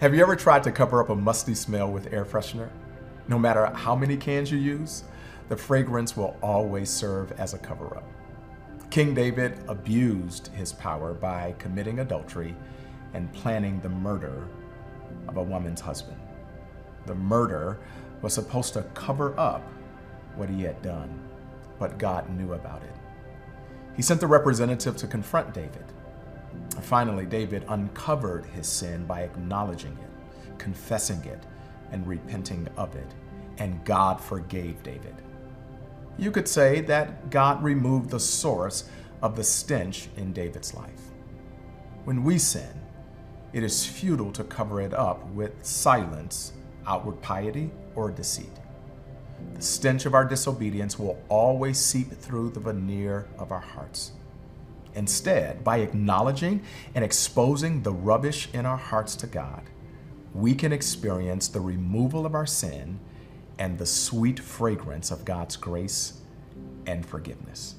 Have you ever tried to cover up a musty smell with air freshener? No matter how many cans you use, the fragrance will always serve as a cover up. King David abused his power by committing adultery and planning the murder of a woman's husband. The murder was supposed to cover up what he had done, but God knew about it. He sent the representative to confront David. Finally, David uncovered his sin by acknowledging it, confessing it, and repenting of it, and God forgave David. You could say that God removed the source of the stench in David's life. When we sin, it is futile to cover it up with silence, outward piety, or deceit. The stench of our disobedience will always seep through the veneer of our hearts. Instead, by acknowledging and exposing the rubbish in our hearts to God, we can experience the removal of our sin and the sweet fragrance of God's grace and forgiveness.